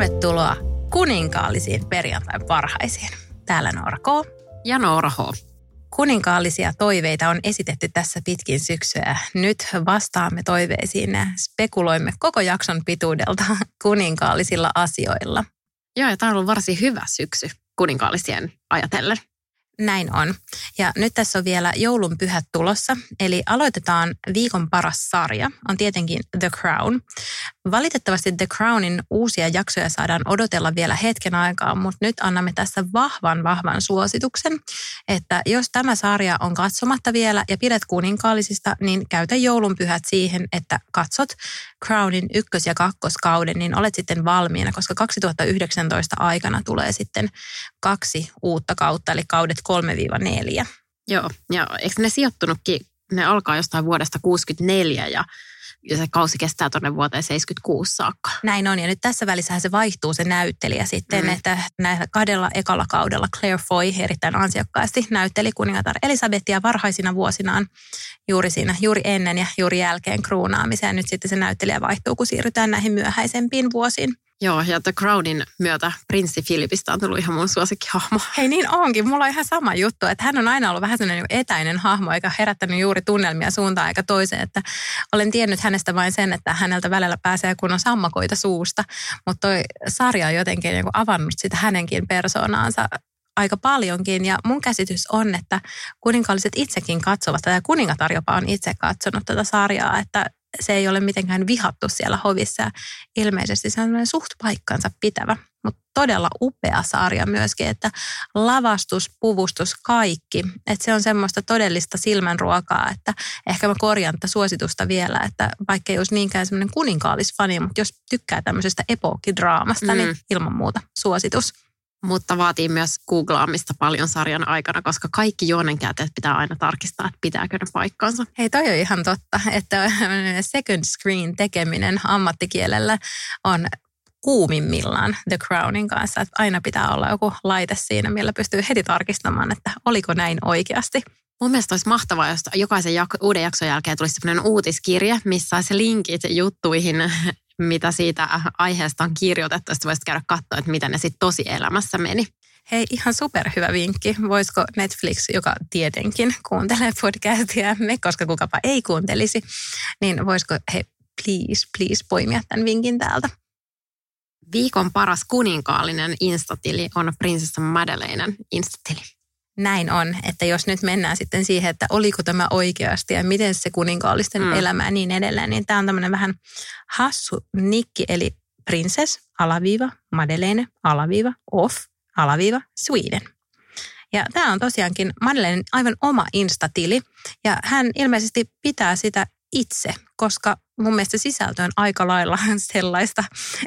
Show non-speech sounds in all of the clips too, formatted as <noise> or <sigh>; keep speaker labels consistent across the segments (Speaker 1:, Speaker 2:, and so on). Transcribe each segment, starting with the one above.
Speaker 1: Tervetuloa kuninkaallisiin perjantain parhaisiin. Täällä Noora K.
Speaker 2: Ja Noora H.
Speaker 1: Kuninkaallisia toiveita on esitetty tässä pitkin syksyä. Nyt vastaamme toiveisiin ja spekuloimme koko jakson pituudelta kuninkaallisilla asioilla.
Speaker 2: Joo, ja tämä on ollut varsin hyvä syksy kuninkaallisien ajatellen.
Speaker 1: Näin on. Ja nyt tässä on vielä joulun pyhät tulossa. Eli aloitetaan viikon paras sarja, on tietenkin The Crown. Valitettavasti The Crownin uusia jaksoja saadaan odotella vielä hetken aikaa, mutta nyt annamme tässä vahvan, vahvan suosituksen, että jos tämä sarja on katsomatta vielä ja pidät kuninkaallisista, niin käytä joulun pyhät siihen, että katsot Crownin ykkös- ja kakkoskauden, niin olet sitten valmiina, koska 2019 aikana tulee sitten kaksi uutta kautta, eli kaudet 3-4.
Speaker 2: Joo, ja eikö ne sijoittunutkin, ne alkaa jostain vuodesta 64 ja ja se kausi kestää tuonne vuoteen 76 saakka.
Speaker 1: Näin on, ja nyt tässä välissähän se vaihtuu se näyttelijä sitten, mm. että näillä kahdella ekalla kaudella Claire Foy erittäin ansiokkaasti näytteli kuningatar Elisabetia varhaisina vuosinaan juuri siinä, juuri ennen ja juuri jälkeen kruunaamiseen. Nyt sitten se näyttelijä vaihtuu, kun siirrytään näihin myöhäisempiin vuosiin.
Speaker 2: Joo, ja The Crownin myötä prinssi Filipistä on tullut ihan mun suosikkihahmo.
Speaker 1: Hei niin onkin, mulla on ihan sama juttu, että hän on aina ollut vähän sellainen etäinen hahmo, eikä herättänyt juuri tunnelmia suuntaan eikä toiseen, että olen tiennyt hänestä vain sen, että häneltä välillä pääsee kun on sammakoita suusta, mutta toi sarja on jotenkin niin avannut sitä hänenkin persoonaansa aika paljonkin. Ja mun käsitys on, että kuninkaalliset itsekin katsovat tätä, ja kuningatar jopa on itse katsonut tätä sarjaa, että se ei ole mitenkään vihattu siellä hovissa. Ilmeisesti se on suht paikkansa pitävä, mutta todella upea sarja myöskin, että lavastus, puvustus, kaikki. Että se on semmoista todellista silmänruokaa, että ehkä mä korjaan tätä suositusta vielä, että vaikka ei olisi niinkään semmoinen kuninkaallisfani, mutta jos tykkää tämmöisestä epokidraamasta, niin mm. niin ilman muuta suositus
Speaker 2: mutta vaatii myös googlaamista paljon sarjan aikana, koska kaikki juonenkäyttäjät pitää aina tarkistaa, että pitääkö ne paikkansa.
Speaker 1: Hei, toi on ihan totta, että second screen tekeminen ammattikielellä on kuumimmillaan The Crownin kanssa. Että aina pitää olla joku laite siinä, millä pystyy heti tarkistamaan, että oliko näin oikeasti.
Speaker 2: Mun mielestä olisi mahtavaa, jos jokaisen jak- uuden jakson jälkeen tulisi sellainen uutiskirje, missä olisi linkit juttuihin, mitä siitä aiheesta on kirjoitettu. Sitten voisit käydä katsoa, että mitä ne sitten tosi elämässä meni.
Speaker 1: Hei, ihan superhyvä vinkki. Voisiko Netflix, joka tietenkin kuuntelee podcastia, <laughs> me, koska kukapa ei kuuntelisi, niin voisiko he please, please poimia tämän vinkin täältä?
Speaker 2: Viikon paras kuninkaallinen instatili on prinsessa Madeleinen instatili
Speaker 1: näin on, että jos nyt mennään sitten siihen, että oliko tämä oikeasti ja miten se kuninkaallisten mm. elämä ja niin edelleen, niin tämä on tämmöinen vähän hassu nikki, eli princess, alaviiva, Madeleine, alaviiva, off, alaviiva, Sweden. Ja tämä on tosiaankin Madeleine aivan oma instatili ja hän ilmeisesti pitää sitä itse, koska mun mielestä sisältö on aika lailla <laughs> sellaista,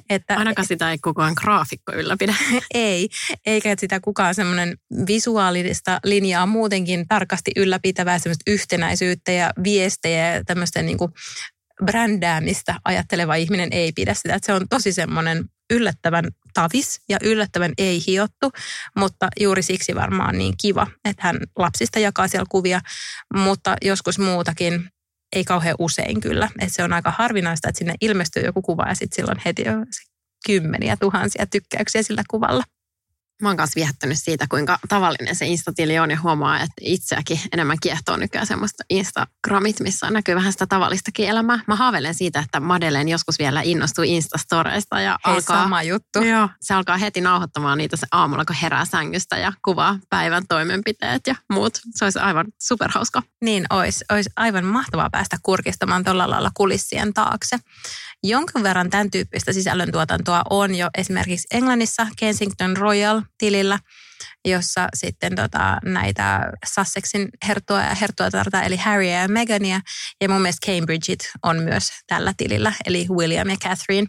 Speaker 1: että...
Speaker 2: Ainakaan sitä ei kukaan graafikko ylläpidä. <laughs>
Speaker 1: ei, eikä sitä kukaan semmoinen visuaalista linjaa muutenkin tarkasti ylläpitävää semmoista yhtenäisyyttä ja viestejä ja tämmöistä niin kuin brändäämistä ajatteleva ihminen ei pidä sitä. Että se on tosi semmoinen yllättävän tavis ja yllättävän ei hiottu, mutta juuri siksi varmaan niin kiva, että hän lapsista jakaa siellä kuvia, mutta joskus muutakin ei kauhean usein kyllä. Et se on aika harvinaista, että sinne ilmestyy joku kuva ja sitten silloin heti on kymmeniä tuhansia tykkäyksiä sillä kuvalla.
Speaker 2: Mä oon kanssa viehättänyt siitä, kuinka tavallinen se Instatili on ja huomaa, että itseäkin enemmän kiehtoo nykyään semmoista Instagramit, missä näkyy vähän sitä tavallistakin elämää. Mä haaveilen siitä, että Madeleine joskus vielä innostuu Instastoreista ja
Speaker 1: Hei,
Speaker 2: alkaa...
Speaker 1: sama juttu.
Speaker 2: Joo, se alkaa heti nauhoittamaan niitä se aamulla, kun herää sängystä ja kuvaa päivän toimenpiteet ja muut. Se olisi aivan superhauska.
Speaker 1: Niin, olisi, olisi aivan mahtavaa päästä kurkistamaan tuolla lailla kulissien taakse. Jonkun verran tämän tyyppistä sisällöntuotantoa on jo esimerkiksi Englannissa Kensington Royal-tilillä, jossa sitten tota, näitä Sussexin herttua ja herttuatarta, eli Harrya ja Megania, ja mun mielestä Cambridgeit on myös tällä tilillä, eli William ja Catherine.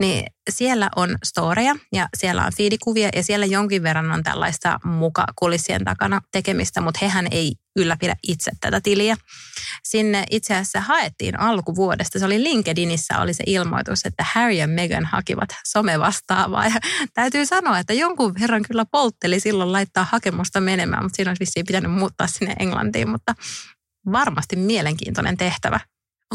Speaker 1: Niin siellä on storeja ja siellä on fiidikuvia ja siellä jonkin verran on tällaista muka kulissien takana tekemistä, mutta hehän ei ylläpidä itse tätä tiliä. Sinne itse asiassa haettiin alkuvuodesta. Se oli LinkedInissä oli se ilmoitus, että Harry ja Meghan hakivat somevastaavaa. Ja täytyy sanoa, että jonkun verran kyllä poltteli silloin laittaa hakemusta menemään, mutta siinä olisi vissiin pitänyt muuttaa sinne Englantiin, mutta varmasti mielenkiintoinen tehtävä.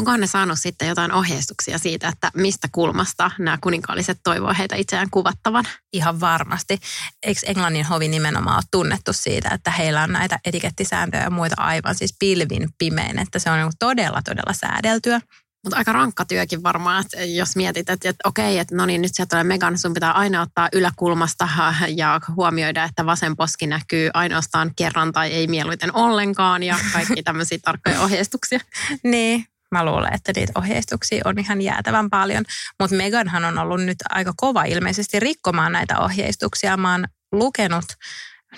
Speaker 2: Onkohan ne saanut sitten jotain ohjeistuksia siitä, että mistä kulmasta nämä kuninkaalliset toivoo heitä itseään kuvattavan?
Speaker 1: Ihan varmasti. Eikö Englannin hovi nimenomaan ole tunnettu siitä, että heillä on näitä etikettisääntöjä ja muita aivan siis pilvin pimein, että se on niinku todella, todella säädeltyä.
Speaker 2: Mutta aika rankka työkin varmaan, että jos mietit, että, että okei, että no niin, nyt sieltä tulee Megan, sun pitää aina ottaa yläkulmasta ja huomioida, että vasen poski näkyy ainoastaan kerran tai ei mieluiten ollenkaan ja kaikki tämmöisiä tarkkoja ohjeistuksia. <laughs>
Speaker 1: niin, mä luulen, että niitä ohjeistuksia on ihan jäätävän paljon. Mutta Meganhan on ollut nyt aika kova ilmeisesti rikkomaan näitä ohjeistuksia. Mä oon lukenut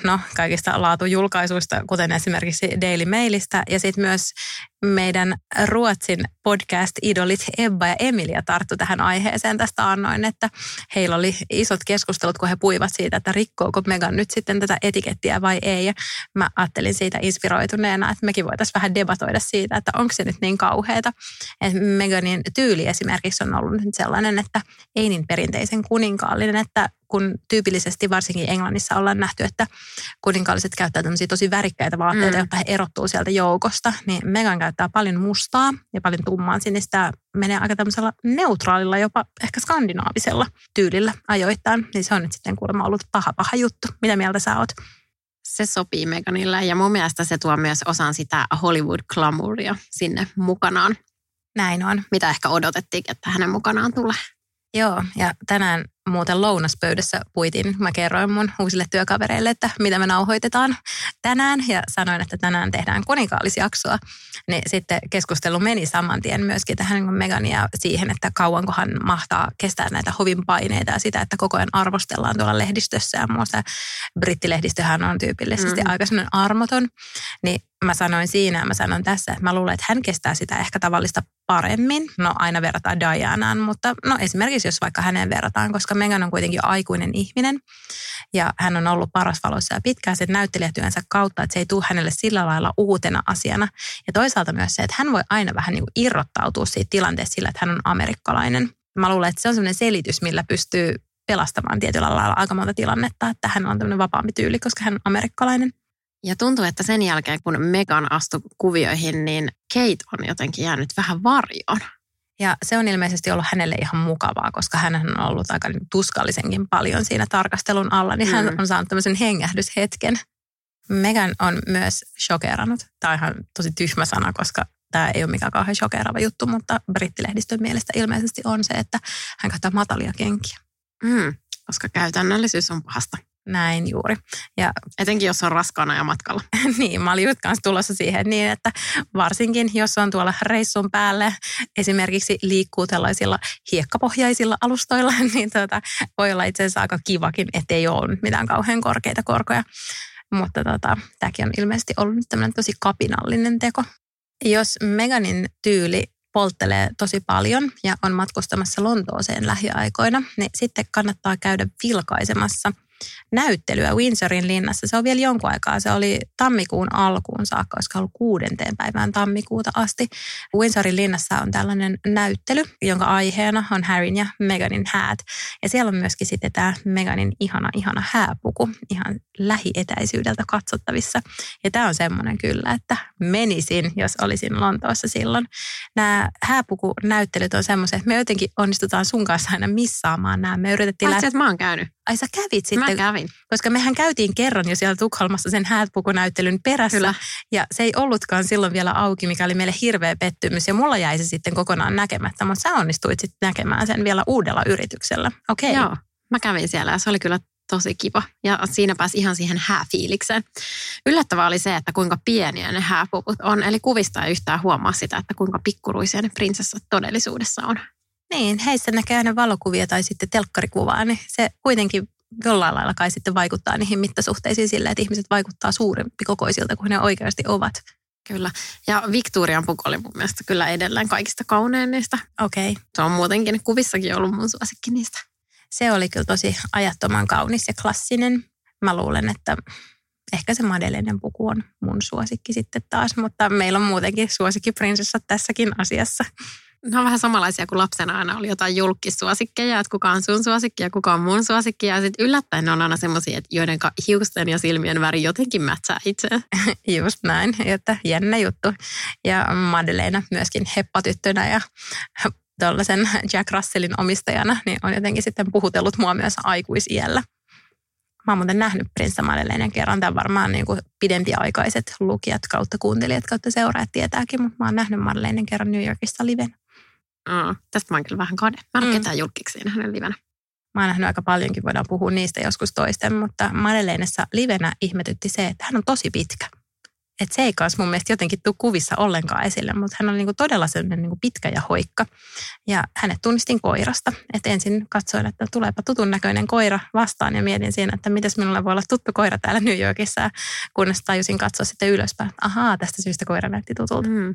Speaker 1: no, kaikista laatujulkaisuista, kuten esimerkiksi Daily Mailista, ja sitten myös meidän Ruotsin podcast-idolit Ebba ja Emilia tarttu tähän aiheeseen tästä annoin, että heillä oli isot keskustelut, kun he puivat siitä, että rikkooko Megan nyt sitten tätä etikettiä vai ei. Ja mä ajattelin siitä inspiroituneena, että mekin voitaisiin vähän debatoida siitä, että onko se nyt niin kauheata. Että Meganin tyyli esimerkiksi on ollut nyt sellainen, että ei niin perinteisen kuninkaallinen, että kun tyypillisesti varsinkin Englannissa ollaan nähty, että kuninkaalliset käyttävät tosi värikkäitä vaatteita, mm. jotta he erottuu sieltä joukosta, niin Megan käyttää paljon mustaa ja paljon tummaa sinistä. Menee aika tämmöisellä neutraalilla, jopa ehkä skandinaavisella tyylillä ajoittain. Niin se on nyt sitten kuulemma ollut paha paha juttu. Mitä mieltä sä oot?
Speaker 2: Se sopii Meganille ja mun mielestä se tuo myös osan sitä Hollywood-glamouria sinne mukanaan.
Speaker 1: Näin on.
Speaker 2: Mitä ehkä odotettiin, että hänen mukanaan tulee.
Speaker 1: Joo, ja tänään muuten lounaspöydässä puitin. Mä kerroin mun uusille työkavereille, että mitä me nauhoitetaan tänään ja sanoin, että tänään tehdään kuninkaallisjaksoa. Niin sitten keskustelu meni saman tien myöskin tähän niin Megania siihen, että kauankohan mahtaa kestää näitä hovin paineita ja sitä, että koko ajan arvostellaan tuolla lehdistössä ja muussa. Brittilehdistöhän on tyypillisesti mm. aika armoton. Niin mä sanoin siinä ja mä sanon tässä, että mä luulen, että hän kestää sitä ehkä tavallista paremmin. No aina verrataan Dianaan, mutta no esimerkiksi jos vaikka hänen verrataan, koska Megan on kuitenkin aikuinen ihminen ja hän on ollut paras valossa ja pitkään sen näyttelijätyönsä kautta, että se ei tule hänelle sillä lailla uutena asiana. Ja toisaalta myös se, että hän voi aina vähän niin kuin irrottautua siitä tilanteesta sillä, että hän on amerikkalainen. Mä luulen, että se on sellainen selitys, millä pystyy pelastamaan tietyllä lailla aika monta tilannetta, että hän on tämmöinen vapaampi tyyli, koska hän on amerikkalainen.
Speaker 2: Ja tuntuu, että sen jälkeen kun Megan astui kuvioihin, niin Kate on jotenkin jäänyt vähän varjoon.
Speaker 1: Ja se on ilmeisesti ollut hänelle ihan mukavaa, koska hän on ollut aika tuskallisenkin paljon siinä tarkastelun alla, niin hän mm. on saanut tämmöisen hengähdyshetken. Megan on myös shokerannut. Tämä on ihan tosi tyhmä sana, koska tämä ei ole mikään kauhean shokeraava juttu, mutta brittilehdistön mielestä ilmeisesti on se, että hän käyttää matalia kenkiä.
Speaker 2: Mm, koska käytännöllisyys on pahasta.
Speaker 1: Näin juuri.
Speaker 2: Ja etenkin jos on raskaana ja matkalla. <laughs>
Speaker 1: niin, mä olin just kanssa tulossa siihen niin, että varsinkin jos on tuolla reissun päälle, esimerkiksi liikkuu tällaisilla hiekkapohjaisilla alustoilla, <laughs> niin tuota, voi olla itse asiassa aika kivakin, ettei ole mitään kauhean korkeita korkoja. Mutta tota, tämäkin on ilmeisesti ollut nyt tämmöinen tosi kapinallinen teko. Jos Meganin tyyli polttelee tosi paljon ja on matkustamassa Lontooseen lähiaikoina, niin sitten kannattaa käydä vilkaisemassa – näyttelyä Windsorin linnassa. Se on vielä jonkun aikaa. Se oli tammikuun alkuun saakka, koska ollut kuudenteen päivään tammikuuta asti. Windsorin linnassa on tällainen näyttely, jonka aiheena on Harryn ja Meganin häät. Ja siellä on myöskin sitten tämä Meganin ihana, ihana hääpuku ihan lähietäisyydeltä katsottavissa. Ja tämä on semmoinen kyllä, että menisin, jos olisin Lontoossa silloin. Nämä hääpukunäyttelyt on semmoisia, että me jotenkin onnistutaan sun kanssa aina missaamaan nämä. Me yritettiin...
Speaker 2: Läht... että mä oon käynyt.
Speaker 1: Ai sä kävit sitten?
Speaker 2: Mä kävin.
Speaker 1: Koska mehän käytiin kerran jo siellä Tukholmassa sen hääpukunäyttelyn perässä. Kyllä. Ja se ei ollutkaan silloin vielä auki, mikä oli meille hirveä pettymys. Ja mulla jäi se sitten kokonaan näkemättä, mutta sä onnistuit sitten näkemään sen vielä uudella yrityksellä. Okei. Okay.
Speaker 2: Joo, mä kävin siellä ja se oli kyllä tosi kiva. Ja siinä pääsi ihan siihen hääfiilikseen. Yllättävää oli se, että kuinka pieniä ne hääpuput on. Eli kuvista ei yhtään huomaa sitä, että kuinka pikkuruisia ne prinsessat todellisuudessa on.
Speaker 1: Niin, heissä näkee aina valokuvia tai sitten telkkarikuvaa, niin se kuitenkin jollain lailla kai sitten vaikuttaa niihin mittasuhteisiin sillä, että ihmiset vaikuttaa suurempi kokoisilta kuin ne oikeasti ovat.
Speaker 2: Kyllä. Ja Victorian puku oli mun mielestä kyllä edelleen kaikista kaunein niistä.
Speaker 1: Okei. Okay.
Speaker 2: Se on muutenkin kuvissakin ollut mun suosikki niistä.
Speaker 1: Se oli kyllä tosi ajattoman kaunis ja klassinen. Mä luulen, että ehkä se Madeleinen puku on mun suosikki sitten taas, mutta meillä on muutenkin suosikkiprinsessat tässäkin asiassa.
Speaker 2: Ne on vähän samanlaisia kuin lapsena aina oli jotain julkissuosikkeja, että kuka on sun suosikki ja kuka on mun suosikki. Ja sitten yllättäen ne on aina semmoisia, joiden hiusten ja silmien väri jotenkin mätsää itse. <laughs>
Speaker 1: Just näin, että jännä juttu. Ja Madeleina myöskin heppatyttönä ja <laughs> tuollaisen Jack Russellin omistajana, niin on jotenkin sitten puhutellut mua myös aikuisiellä. Mä oon muuten nähnyt Prinsessa Madeleinen kerran. Tämä varmaan niin kuin pidempiaikaiset lukijat kautta kuuntelijat kautta seuraajat tietääkin, mutta mä oon nähnyt Madeleinen kerran New Yorkissa liven.
Speaker 2: Mm, tästä mä oon kyllä vähän kade. Mä en mm. ketään julkiksi hänen livenä.
Speaker 1: Mä oon nähnyt aika paljonkin, voidaan puhua niistä joskus toisten, mutta Madeleinessa livenä ihmetytti se, että hän on tosi pitkä. Et se ei kanssa mun mielestä jotenkin tule kuvissa ollenkaan esille, mutta hän on niinku todella sellainen niinku pitkä ja hoikka. Ja hänet tunnistin koirasta. Et ensin katsoin, että tuleepa tutun näköinen koira vastaan ja mietin siinä, että mitäs minulla voi olla tuttu koira täällä New Yorkissa. Kunnes tajusin katsoa sitten ylöspäin, että ahaa, tästä syystä koira näytti tutulta. Mm.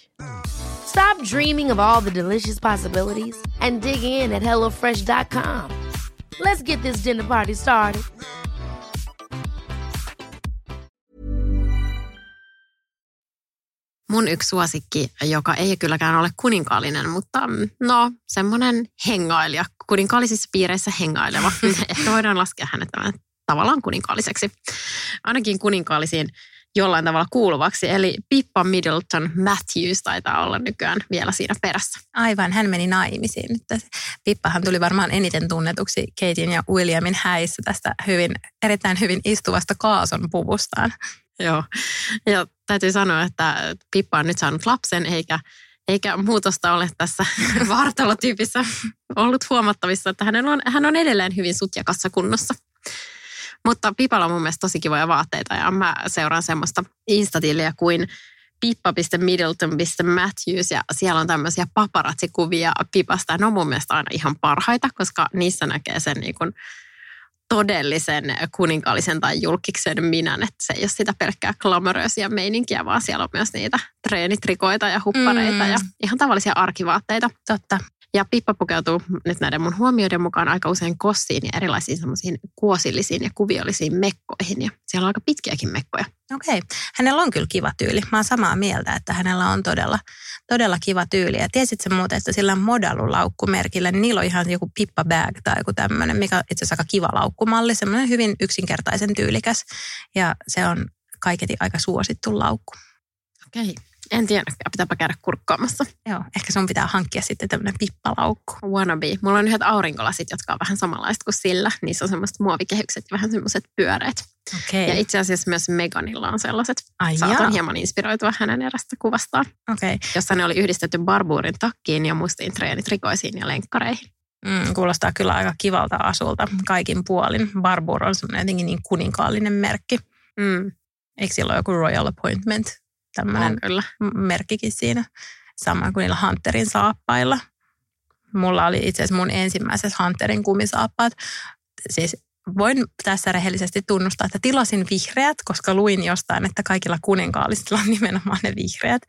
Speaker 3: Stop dreaming of all the delicious possibilities and dig in at HelloFresh.com. Let's get this dinner party started.
Speaker 2: Mun yksi suosikki, joka ei kylläkään ole kuninkaallinen, mutta mm, no semmoinen hengailija, kuninkaallisissa piireissä hengaileva. <laughs> Ehkä voidaan laskea hänet tavallaan kuninkaalliseksi. Ainakin kuninkaallisiin jollain tavalla kuuluvaksi. Eli Pippa Middleton Matthews taitaa olla nykyään vielä siinä perässä.
Speaker 1: Aivan, hän meni naimisiin. Pippahan tuli varmaan eniten tunnetuksi Katein ja Williamin häissä tästä hyvin, erittäin hyvin istuvasta kaason puvustaan.
Speaker 2: Joo, ja täytyy sanoa, että Pippa on nyt saanut lapsen, eikä eikä muutosta ole tässä <laughs> vartalotyypissä ollut huomattavissa, että hän on, hän on edelleen hyvin sutjakassa kunnossa. Mutta Pipalla on mun mielestä tosi kivoja vaatteita ja mä seuraan semmoista instatiliä kuin pippa.middleton.matthews ja siellä on tämmöisiä paparatsikuvia Pipasta. Ne on mun mielestä aina ihan parhaita, koska niissä näkee sen niin kuin todellisen kuninkaallisen tai julkiksen minän, että se ei ole sitä pelkkää glamoröösiä meininkiä, vaan siellä on myös niitä treenitrikoita ja huppareita mm. ja ihan tavallisia arkivaatteita.
Speaker 1: Totta.
Speaker 2: Ja Pippa pukeutuu nyt näiden mun huomioiden mukaan aika usein kossiin ja erilaisiin semmoisiin kuosillisiin ja kuviollisiin mekkoihin. Ja siellä on aika pitkiäkin mekkoja.
Speaker 1: Okei. Okay. Hänellä on kyllä kiva tyyli. Mä oon samaa mieltä, että hänellä on todella, todella kiva tyyli. Ja tiesit sä muuten, että sillä Modalu-laukkumerkillä, niin niillä on ihan joku pippa bag tai joku tämmöinen, mikä on itse asiassa aika kiva laukkumalli. Semmoinen hyvin yksinkertaisen tyylikäs. Ja se on kaiketi aika suosittu laukku.
Speaker 2: Okei. Okay. En tiedä, pitääpä käydä kurkkaamassa.
Speaker 1: Joo, ehkä sun pitää hankkia sitten tämmöinen pippalaukku.
Speaker 2: Wannabe. Mulla on yhdet aurinkolasit, jotka on vähän samanlaiset kuin sillä. Niissä on semmoiset muovikehykset ja vähän semmoiset pyöreät.
Speaker 1: Okay.
Speaker 2: Ja itse asiassa myös Meganilla on sellaiset. Ai Saatan hieman inspiroitua hänen erästä kuvastaan.
Speaker 1: Okay.
Speaker 2: Jossa ne oli yhdistetty barbuurin takkiin ja mustiin treenitrikoisiin ja lenkkareihin.
Speaker 1: Mm, kuulostaa kyllä aika kivalta asulta kaikin puolin. Barbour on semmoinen jotenkin niin kuninkaallinen merkki.
Speaker 2: Mm.
Speaker 1: Eikö sillä ole joku royal appointment? Tämmöinen merkkikin siinä. Sama kuin niillä Hunterin saappailla. Mulla oli itse asiassa mun ensimmäisessä Hunterin kumisaappaat. Siis voin tässä rehellisesti tunnustaa, että tilasin vihreät, koska luin jostain, että kaikilla kuninkaallisilla on nimenomaan ne vihreät.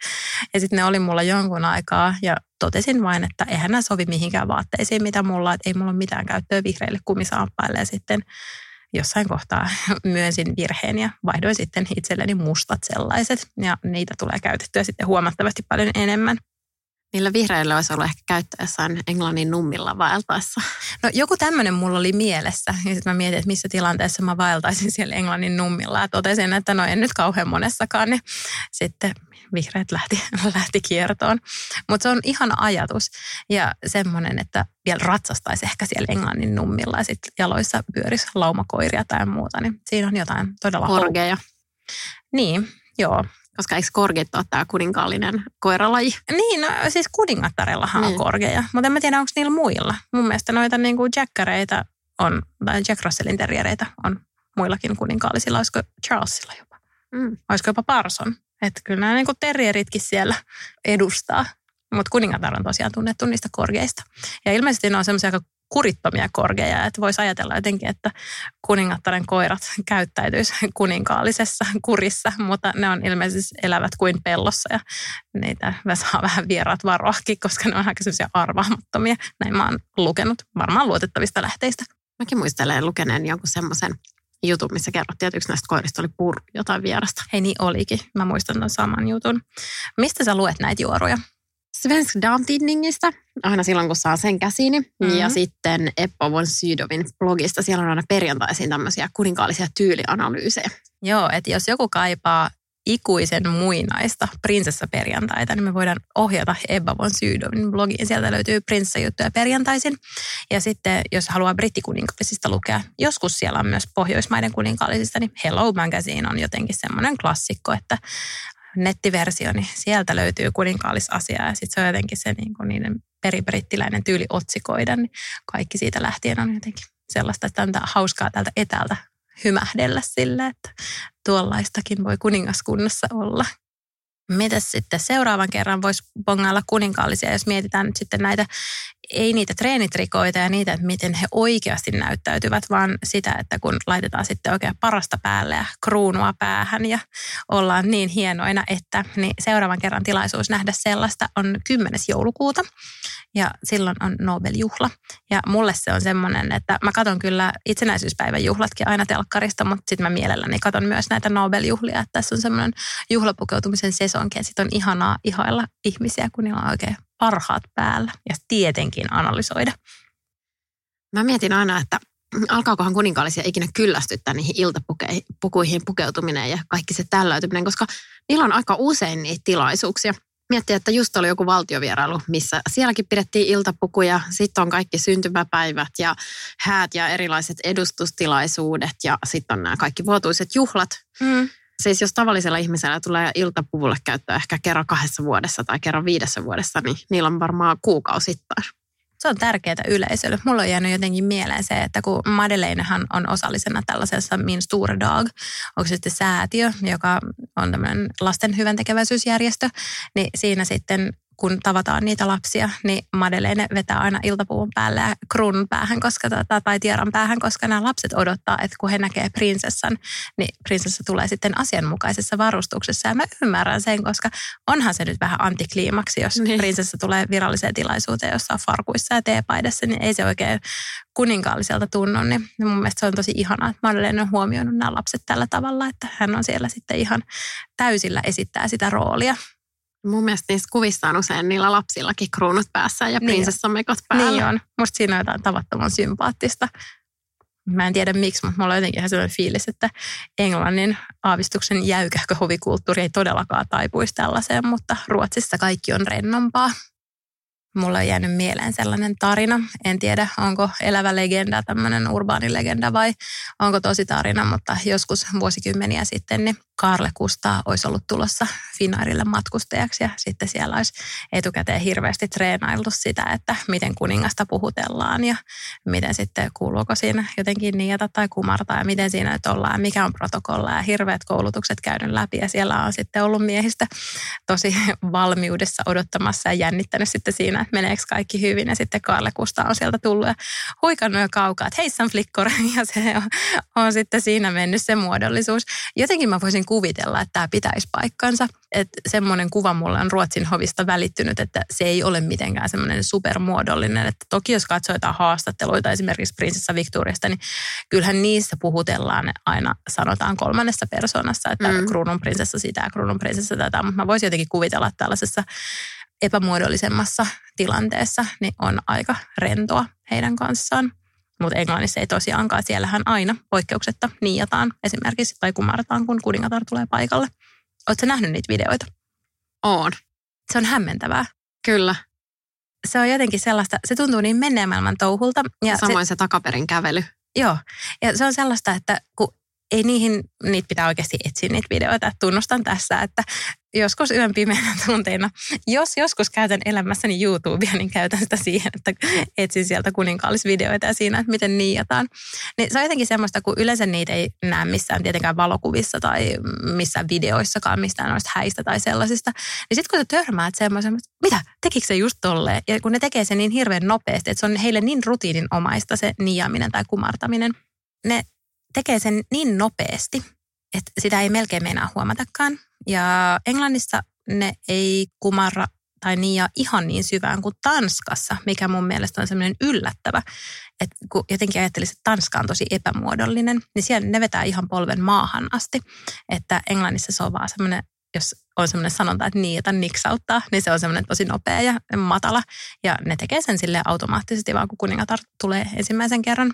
Speaker 1: Ja sitten ne oli mulla jonkun aikaa ja totesin vain, että eihän nämä sovi mihinkään vaatteisiin, mitä mulla, että ei mulla ole mitään käyttöä vihreille kumisaappaille. Ja sitten jossain kohtaa <laughs> myönsin virheen ja vaihdoin sitten itselleni mustat sellaiset. Ja niitä tulee käytettyä sitten huomattavasti paljon enemmän.
Speaker 2: Niillä vihreillä olisi ollut ehkä käyttöä jossain Englannin nummilla vaeltaessa.
Speaker 1: No joku tämmöinen mulla oli mielessä. Ja sitten mä mietin, että missä tilanteessa mä vaeltaisin siellä Englannin nummilla. Ja totesin, että no en nyt kauhean monessakaan. Niin sitten vihreät lähti, <laughs> lähti kiertoon. Mutta se on ihan ajatus. Ja semmoinen, että vielä ratsastaisi ehkä siellä Englannin nummilla ja sitten jaloissa pyörisi laumakoiria tai muuta. Niin siinä on jotain todella...
Speaker 2: Korgeja.
Speaker 1: Niin, joo.
Speaker 2: Koska eikö korgit ole tämä kuninkaallinen koiralaji?
Speaker 1: Niin, no siis kuningattarellahan niin. on korgeja, mutta en mä tiedä, onko niillä muilla. Mun mielestä noita niin kuin jackareita on, tai Jack Russellin terriereitä on muillakin kuninkaallisilla. Olisiko Charlesilla jopa? Mm. Olisiko jopa Parson? Että kyllä nämä niin terrieritkin siellä edustaa. Mutta kuningatar on tosiaan tunnettu niistä korgeista. Ja ilmeisesti ne on semmoisia aika kurittomia korgeja, että voisi ajatella jotenkin, että kuningattaren koirat käyttäytyisi kuninkaallisessa kurissa, mutta ne on ilmeisesti elävät kuin pellossa ja niitä saa vähän vieraat varoakin, koska ne on aika semmoisia arvaamattomia. Näin mä oon lukenut varmaan luotettavista lähteistä.
Speaker 2: Mäkin muistelen lukeneen jonkun semmoisen jutun, missä kerrottiin, että yksi näistä koirista oli pur jotain vierasta.
Speaker 1: Hei niin olikin. Mä muistan tuon saman jutun. Mistä sä luet näitä juoruja?
Speaker 2: Svensk Damtidningistä, aina silloin kun saa sen käsiini. Mm-hmm. Ja sitten Eppo von Sydovin blogista, siellä on aina perjantaisin tämmöisiä kuninkaallisia tyylianalyysejä.
Speaker 1: Joo, että jos joku kaipaa ikuisen muinaista prinsessaperjantaita, niin me voidaan ohjata Ebba von Sydovin blogiin. Sieltä löytyy prinsessajuttuja perjantaisin. Ja sitten, jos haluaa brittikuningaallisista lukea, joskus siellä on myös Pohjoismaiden kuninkaallisista, niin Hello Magazine on jotenkin semmoinen klassikko, että nettiversio, niin sieltä löytyy kuninkaallisasiaa ja sitten se on jotenkin se niin kuin niiden peribrittiläinen tyyli otsikoida, niin kaikki siitä lähtien on jotenkin sellaista, että on hauskaa täältä etäältä hymähdellä sille, että tuollaistakin voi kuningaskunnassa olla. Mitäs sitten seuraavan kerran voisi bongailla kuninkaallisia, jos mietitään nyt sitten näitä, ei niitä treenitrikoita ja niitä, että miten he oikeasti näyttäytyvät, vaan sitä, että kun laitetaan sitten oikein parasta päälle ja kruunua päähän ja ollaan niin hienoina, että niin seuraavan kerran tilaisuus nähdä sellaista on 10. joulukuuta ja silloin on Nobel-juhla. Ja mulle se on semmoinen, että mä katon kyllä itsenäisyyspäivän juhlatkin aina telkkarista, mutta sitten mä mielelläni katon myös näitä Nobel-juhlia, että tässä on semmoinen juhlapukeutumisen sesonki, ja sitten on ihanaa ihailla ihmisiä, kun niillä on oikein parhaat päällä ja tietenkin analysoida.
Speaker 2: Mä mietin aina, että alkaakohan kuninkaallisia ikinä kyllästyttää niihin iltapukuihin pukeutuminen ja kaikki se tällöityminen, koska niillä on aika usein niitä tilaisuuksia miettiä, että just oli joku valtiovierailu, missä sielläkin pidettiin iltapukuja, sitten on kaikki syntymäpäivät ja häät ja erilaiset edustustilaisuudet ja sitten on nämä kaikki vuotuiset juhlat. Mm. Siis jos tavallisella ihmisellä tulee iltapuvulle käyttöä ehkä kerran kahdessa vuodessa tai kerran viidessä vuodessa, niin niillä on varmaan kuukausittain
Speaker 1: se on tärkeää yleisölle. Mulla on jäänyt jotenkin mieleen se, että kun Madeleinehan on osallisena tällaisessa Min Stor Dag, onko se sitten säätiö, joka on tämmöinen lasten hyvän niin siinä sitten kun tavataan niitä lapsia, niin Madeleine vetää aina iltapuun päälle ja kruunun päähän koska, tota, tai tiaran päähän, koska nämä lapset odottaa, että kun he näkee prinsessan, niin prinsessa tulee sitten asianmukaisessa varustuksessa. Ja mä ymmärrän sen, koska onhan se nyt vähän antikliimaksi, jos niin. prinsessa tulee viralliseen tilaisuuteen jossain farkuissa ja teepaidassa, niin ei se oikein kuninkaalliselta tunnu. Niin mun mielestä se on tosi ihanaa, että Madeleine on huomioinut nämä lapset tällä tavalla, että hän on siellä sitten ihan täysillä esittää sitä roolia.
Speaker 2: Mun mielestä niissä kuvissa on usein niillä lapsillakin kruunut päässä ja niin prinsessamekot päällä.
Speaker 1: Niin on. Musta siinä on jotain tavattoman sympaattista. Mä en tiedä miksi, mutta mulla on jotenkin ihan sellainen fiilis, että Englannin aavistuksen jäykähkö hovikulttuuri ei todellakaan taipuisi tällaiseen, mutta Ruotsissa kaikki on rennompaa. Mulla on jäänyt mieleen sellainen tarina. En tiedä, onko elävä legenda, tämmöinen urbaani legenda vai onko tosi tarina, mutta joskus vuosikymmeniä sitten niin Karle Kustaa olisi ollut tulossa Finnairille matkustajaksi ja sitten siellä olisi etukäteen hirveästi treenailtu sitä, että miten kuningasta puhutellaan ja miten sitten kuuluuko siinä jotenkin niitä tai kumartaa ja miten siinä nyt ollaan mikä on protokolla ja hirveät koulutukset käynyt läpi ja siellä on sitten ollut miehistä tosi <laughs> valmiudessa odottamassa ja jännittänyt sitten siinä, että meneekö kaikki hyvin. Ja sitten Karle Kusta on sieltä tullut ja huikannut jo kaukaa, että heissan flikkor. <laughs> Ja se on, on sitten siinä mennyt se muodollisuus. Jotenkin mä voisin kuvitella, että tämä pitäisi paikkansa. Että semmoinen kuva mulle on Ruotsin hovista välittynyt, että se ei ole mitenkään semmoinen supermuodollinen. Että toki jos katsoo jotain haastatteluita esimerkiksi prinsessa Victoriasta, niin kyllähän niissä puhutellaan aina, sanotaan kolmannessa persoonassa, että mm. kruunun prinsessa sitä, kruunun prinsessa tätä. Mutta mä voisin jotenkin kuvitella, tällaisessa epämuodollisemmassa tilanteessa niin on aika rentoa heidän kanssaan. Mutta Englannissa ei tosiaankaan, siellähän aina poikkeuksetta niijataan esimerkiksi tai kumartaan, kun kuningatar tulee paikalle. Oletko nähnyt niitä videoita?
Speaker 2: On.
Speaker 1: Se on hämmentävää.
Speaker 2: Kyllä.
Speaker 1: Se on jotenkin sellaista, se tuntuu niin menneen maailman touhulta.
Speaker 2: Ja Samoin se, se takaperin kävely.
Speaker 1: Joo, ja se on sellaista, että kun ei niihin, niitä pitää oikeasti etsiä niitä videoita. Tunnustan tässä, että joskus yön pimeänä <laughs> tunteina, jos joskus käytän elämässäni YouTubea, niin käytän sitä siihen, että etsin sieltä kuninkaallisvideoita ja siinä, että miten niijataan. Niin se on jotenkin semmoista, kun yleensä niitä ei näe missään tietenkään valokuvissa tai missään videoissakaan mistään noista häistä tai sellaisista. Niin sitten kun sä törmäät semmoisen, mitä, tekikö se just tolleen? Ja kun ne tekee sen niin hirveän nopeasti, että se on heille niin rutiininomaista se niijaaminen tai kumartaminen, ne tekee sen niin nopeasti, että sitä ei melkein meinaa huomatakaan. Ja Englannissa ne ei kumarra tai niia ihan niin syvään kuin Tanskassa, mikä mun mielestä on semmoinen yllättävä. Että kun jotenkin ajattelisin, että Tanska on tosi epämuodollinen, niin siellä ne vetää ihan polven maahan asti. Että Englannissa se on vaan semmoinen jos on semmoinen sanonta, että niitä niksauttaa, niin se on semmoinen tosi nopea ja matala. Ja ne tekee sen sille automaattisesti, vaan kun kuningatar tulee ensimmäisen kerran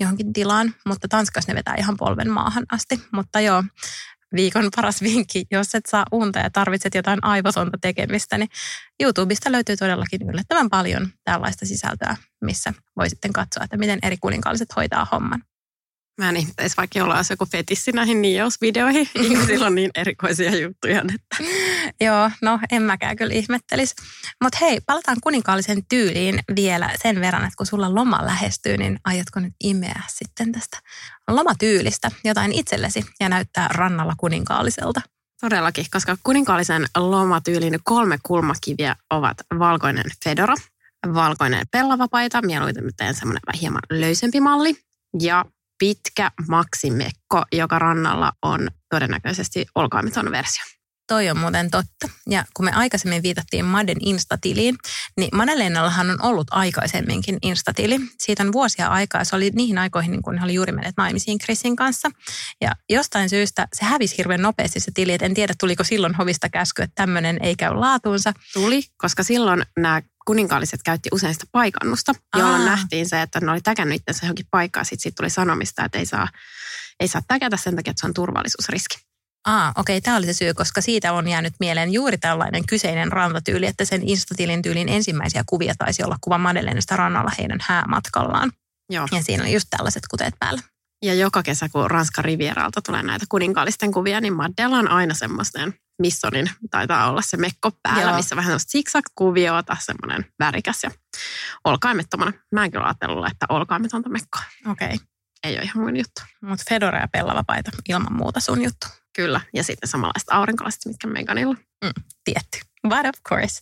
Speaker 1: johonkin tilaan. Mutta Tanskassa ne vetää ihan polven maahan asti. Mutta joo, viikon paras vinkki, jos et saa unta ja tarvitset jotain aivotonta tekemistä, niin YouTubesta löytyy todellakin yllättävän paljon tällaista sisältöä, missä voi sitten katsoa, että miten eri kuninkaalliset hoitaa homman.
Speaker 2: Mä en ihmettäisi, vaikka jolla olisi joku fetissi näihin niijausvideoihin. <laughs> Ihmisillä on niin erikoisia juttuja. Että.
Speaker 1: Joo, no en mäkään kyllä ihmettelisi. Mutta hei, palataan kuninkaallisen tyyliin vielä sen verran, että kun sulla loma lähestyy, niin aiotko nyt imeä sitten tästä lomatyylistä jotain itsellesi ja näyttää rannalla kuninkaalliselta?
Speaker 2: Todellakin, koska kuninkaallisen lomatyylin kolme kulmakiviä ovat valkoinen fedora, valkoinen pellavapaita, mieluiten semmoinen hieman löysempi malli, ja pitkä maksimekko, joka rannalla on todennäköisesti olkaamiton versio.
Speaker 1: Toi on muuten totta. Ja kun me aikaisemmin viitattiin Maden Instatiliin, niin Madeleenallahan on ollut aikaisemminkin Instatili. Siitä on vuosia aikaa. Se oli niihin aikoihin, niin kun hän oli juuri mennyt naimisiin Chrisin kanssa. Ja jostain syystä se hävisi hirveän nopeasti se tili. Et en tiedä, tuliko silloin hovista käsky, että tämmöinen ei käy laatuunsa.
Speaker 2: Tuli, koska silloin nämä kuninkaalliset käytti usein sitä paikannusta, jolloin Aa. nähtiin se, että ne oli täkännyt itsensä johonkin paikkaan. Sitten siitä tuli sanomista, että ei saa, ei saa täkätä sen takia, että se on turvallisuusriski.
Speaker 1: Ah, okei, okay, tämä oli se syy, koska siitä on jäänyt mieleen juuri tällainen kyseinen rantatyyli, että sen Instatilin tyylin ensimmäisiä kuvia taisi olla kuva Madelenista rannalla heidän häämatkallaan. Joo. Ja siinä oli just tällaiset kuteet päällä.
Speaker 2: Ja joka kesä, kun Ranskan rivieralta tulee näitä kuninkaallisten kuvia, niin Madella on aina semmoisten missonin, taitaa olla se mekko päällä, Joo. missä vähän zigzag-kuviota, semmoinen värikäs ja olkaimettomana. Mä en kyllä ajatellut että olkaimetonta mekkoa.
Speaker 1: Okei. Okay.
Speaker 2: Ei ole ihan mun juttu.
Speaker 1: Mutta Fedora ja pellava paita ilman muuta sun juttu.
Speaker 2: Kyllä, ja sitten samanlaiset aurinkolaiset, mitkä Meganilla.
Speaker 1: Mm, tietty. But of course.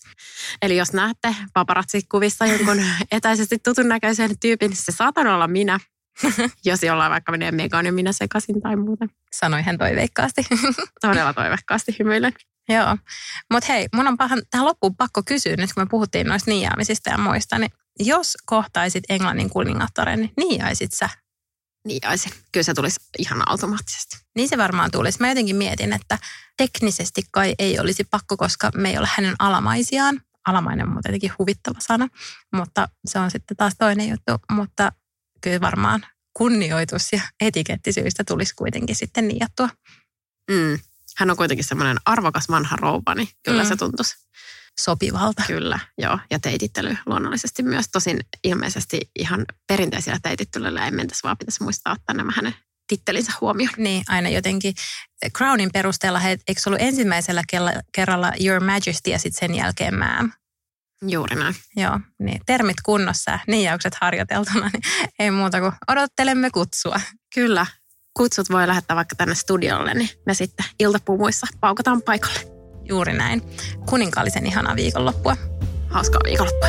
Speaker 2: Eli jos näette paparazzi-kuvissa jonkun <laughs> etäisesti tutun näköisen tyypin, se saatan olla minä. <laughs> jos jollain vaikka menee Megan ja minä sekaisin tai muuten.
Speaker 1: Sanoi hän toiveikkaasti. <laughs>
Speaker 2: Todella toiveikkaasti hymyilen.
Speaker 1: Joo, mutta hei, mun on pahan, tähän loppuun pakko kysyä, nyt kun me puhuttiin noista niiaamisista ja muista, niin jos kohtaisit Englannin kuningattaren, niin niiaisit sä
Speaker 2: niiaisin. Kyllä se tulisi ihan automaattisesti.
Speaker 1: Niin se varmaan tulisi. Mä jotenkin mietin, että teknisesti kai ei olisi pakko, koska me ei ole hänen alamaisiaan. Alamainen on tietenkin huvittava sana, mutta se on sitten taas toinen juttu. Mutta kyllä varmaan kunnioitus ja etikettisyistä tulisi kuitenkin sitten niiattua.
Speaker 2: Mm. Hän on kuitenkin semmoinen arvokas vanha rouva, niin kyllä mm. se tuntuisi
Speaker 1: sopivalta.
Speaker 2: Kyllä, joo. Ja teitittely luonnollisesti myös. Tosin ilmeisesti ihan perinteisillä teitittelyillä ei mentäisi, vaan pitäisi muistaa ottaa nämä hänen tittelinsä huomioon.
Speaker 1: Niin, aina jotenkin Crownin perusteella, he, eikö ollut ensimmäisellä kerralla Your Majesty ja sitten sen jälkeen ma'am?
Speaker 2: Juuri näin.
Speaker 1: Joo, niin termit kunnossa, niijaukset harjoiteltuna, niin ei muuta kuin odottelemme kutsua.
Speaker 2: Kyllä, kutsut voi lähettää vaikka tänne studiolle, niin me sitten iltapuumuissa paukataan paikalle.
Speaker 1: Juuri näin. Kuninkaallisen ihanaa viikonloppua.
Speaker 2: hauskaa viikonloppua.